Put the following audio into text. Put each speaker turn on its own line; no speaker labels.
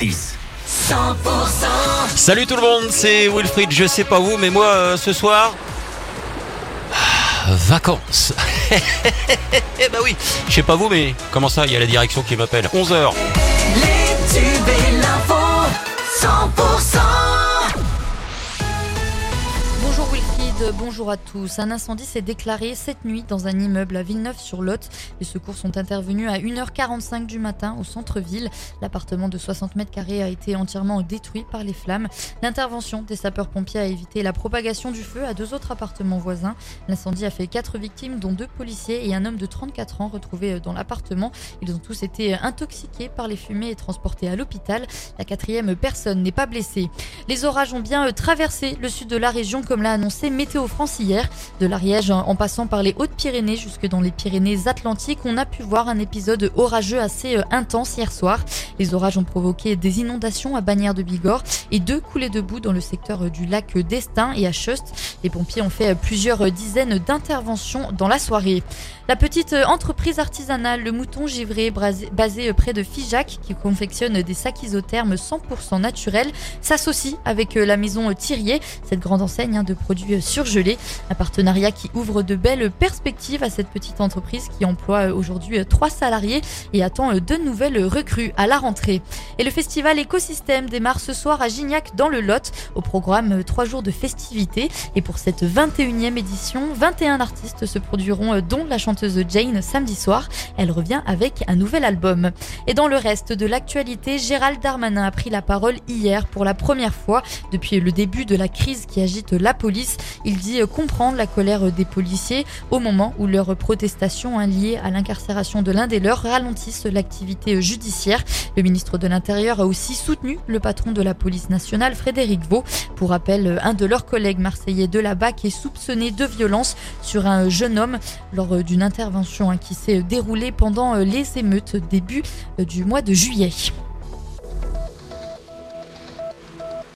106. 100%
Salut tout le monde, c'est Wilfried. Je sais pas vous, mais moi euh, ce soir. ah, Vacances. Eh bah oui, je sais pas vous, mais comment ça, il y a la direction qui m'appelle. 11h.
Les tubes et l'info 100%
bonjour à tous. Un incendie s'est déclaré cette nuit dans un immeuble à Villeneuve-sur-Lot. Les secours sont intervenus à 1h45 du matin au centre-ville. L'appartement de 60 mètres carrés a été entièrement détruit par les flammes. L'intervention des sapeurs-pompiers a évité la propagation du feu à deux autres appartements voisins. L'incendie a fait quatre victimes, dont deux policiers et un homme de 34 ans retrouvés dans l'appartement. Ils ont tous été intoxiqués par les fumées et transportés à l'hôpital. La quatrième personne n'est pas blessée. Les orages ont bien euh, traversé le sud de la région, comme l'a annoncé Météo France hier. De l'Ariège en passant par les Hautes-Pyrénées jusque dans les Pyrénées-Atlantiques, on a pu voir un épisode orageux assez euh, intense hier soir. Les orages ont provoqué des inondations à Bagnères de Bigorre et deux coulées de boue dans le secteur euh, du lac d'Estaing et à Chust. Les pompiers ont fait euh, plusieurs dizaines d'interventions dans la soirée. La petite entreprise artisanale Le Mouton Givré, basée près de Figeac, qui confectionne des sacs isothermes 100% naturels, s'associe avec la maison Thirier, cette grande enseigne hein, de produits surgelés. Un partenariat qui ouvre de belles perspectives à cette petite entreprise qui emploie aujourd'hui trois salariés et attend de nouvelles recrues à la rentrée. Et le festival Écosystème démarre ce soir à Gignac dans le Lot. Au programme, trois jours de festivités. Et pour cette 21e édition, 21 artistes se produiront, dont la chanteuse Jane samedi soir. Elle revient avec un nouvel album. Et dans le reste de l'actualité, Gérald Darmanin a pris la parole hier pour la première fois depuis le début de la crise qui agite la police. Il dit comprendre la colère des policiers au moment où leurs protestations hein, liées à l'incarcération de l'un des leurs ralentissent l'activité judiciaire. Le ministre de l'Intérieur a aussi soutenu le patron de la police nationale, Frédéric Vaux. Pour rappel, un de leurs collègues marseillais de la BAC est soupçonné de violence sur un jeune homme lors d'une intervention hein, qui s'est déroulée pendant les émeutes début du mois de juillet.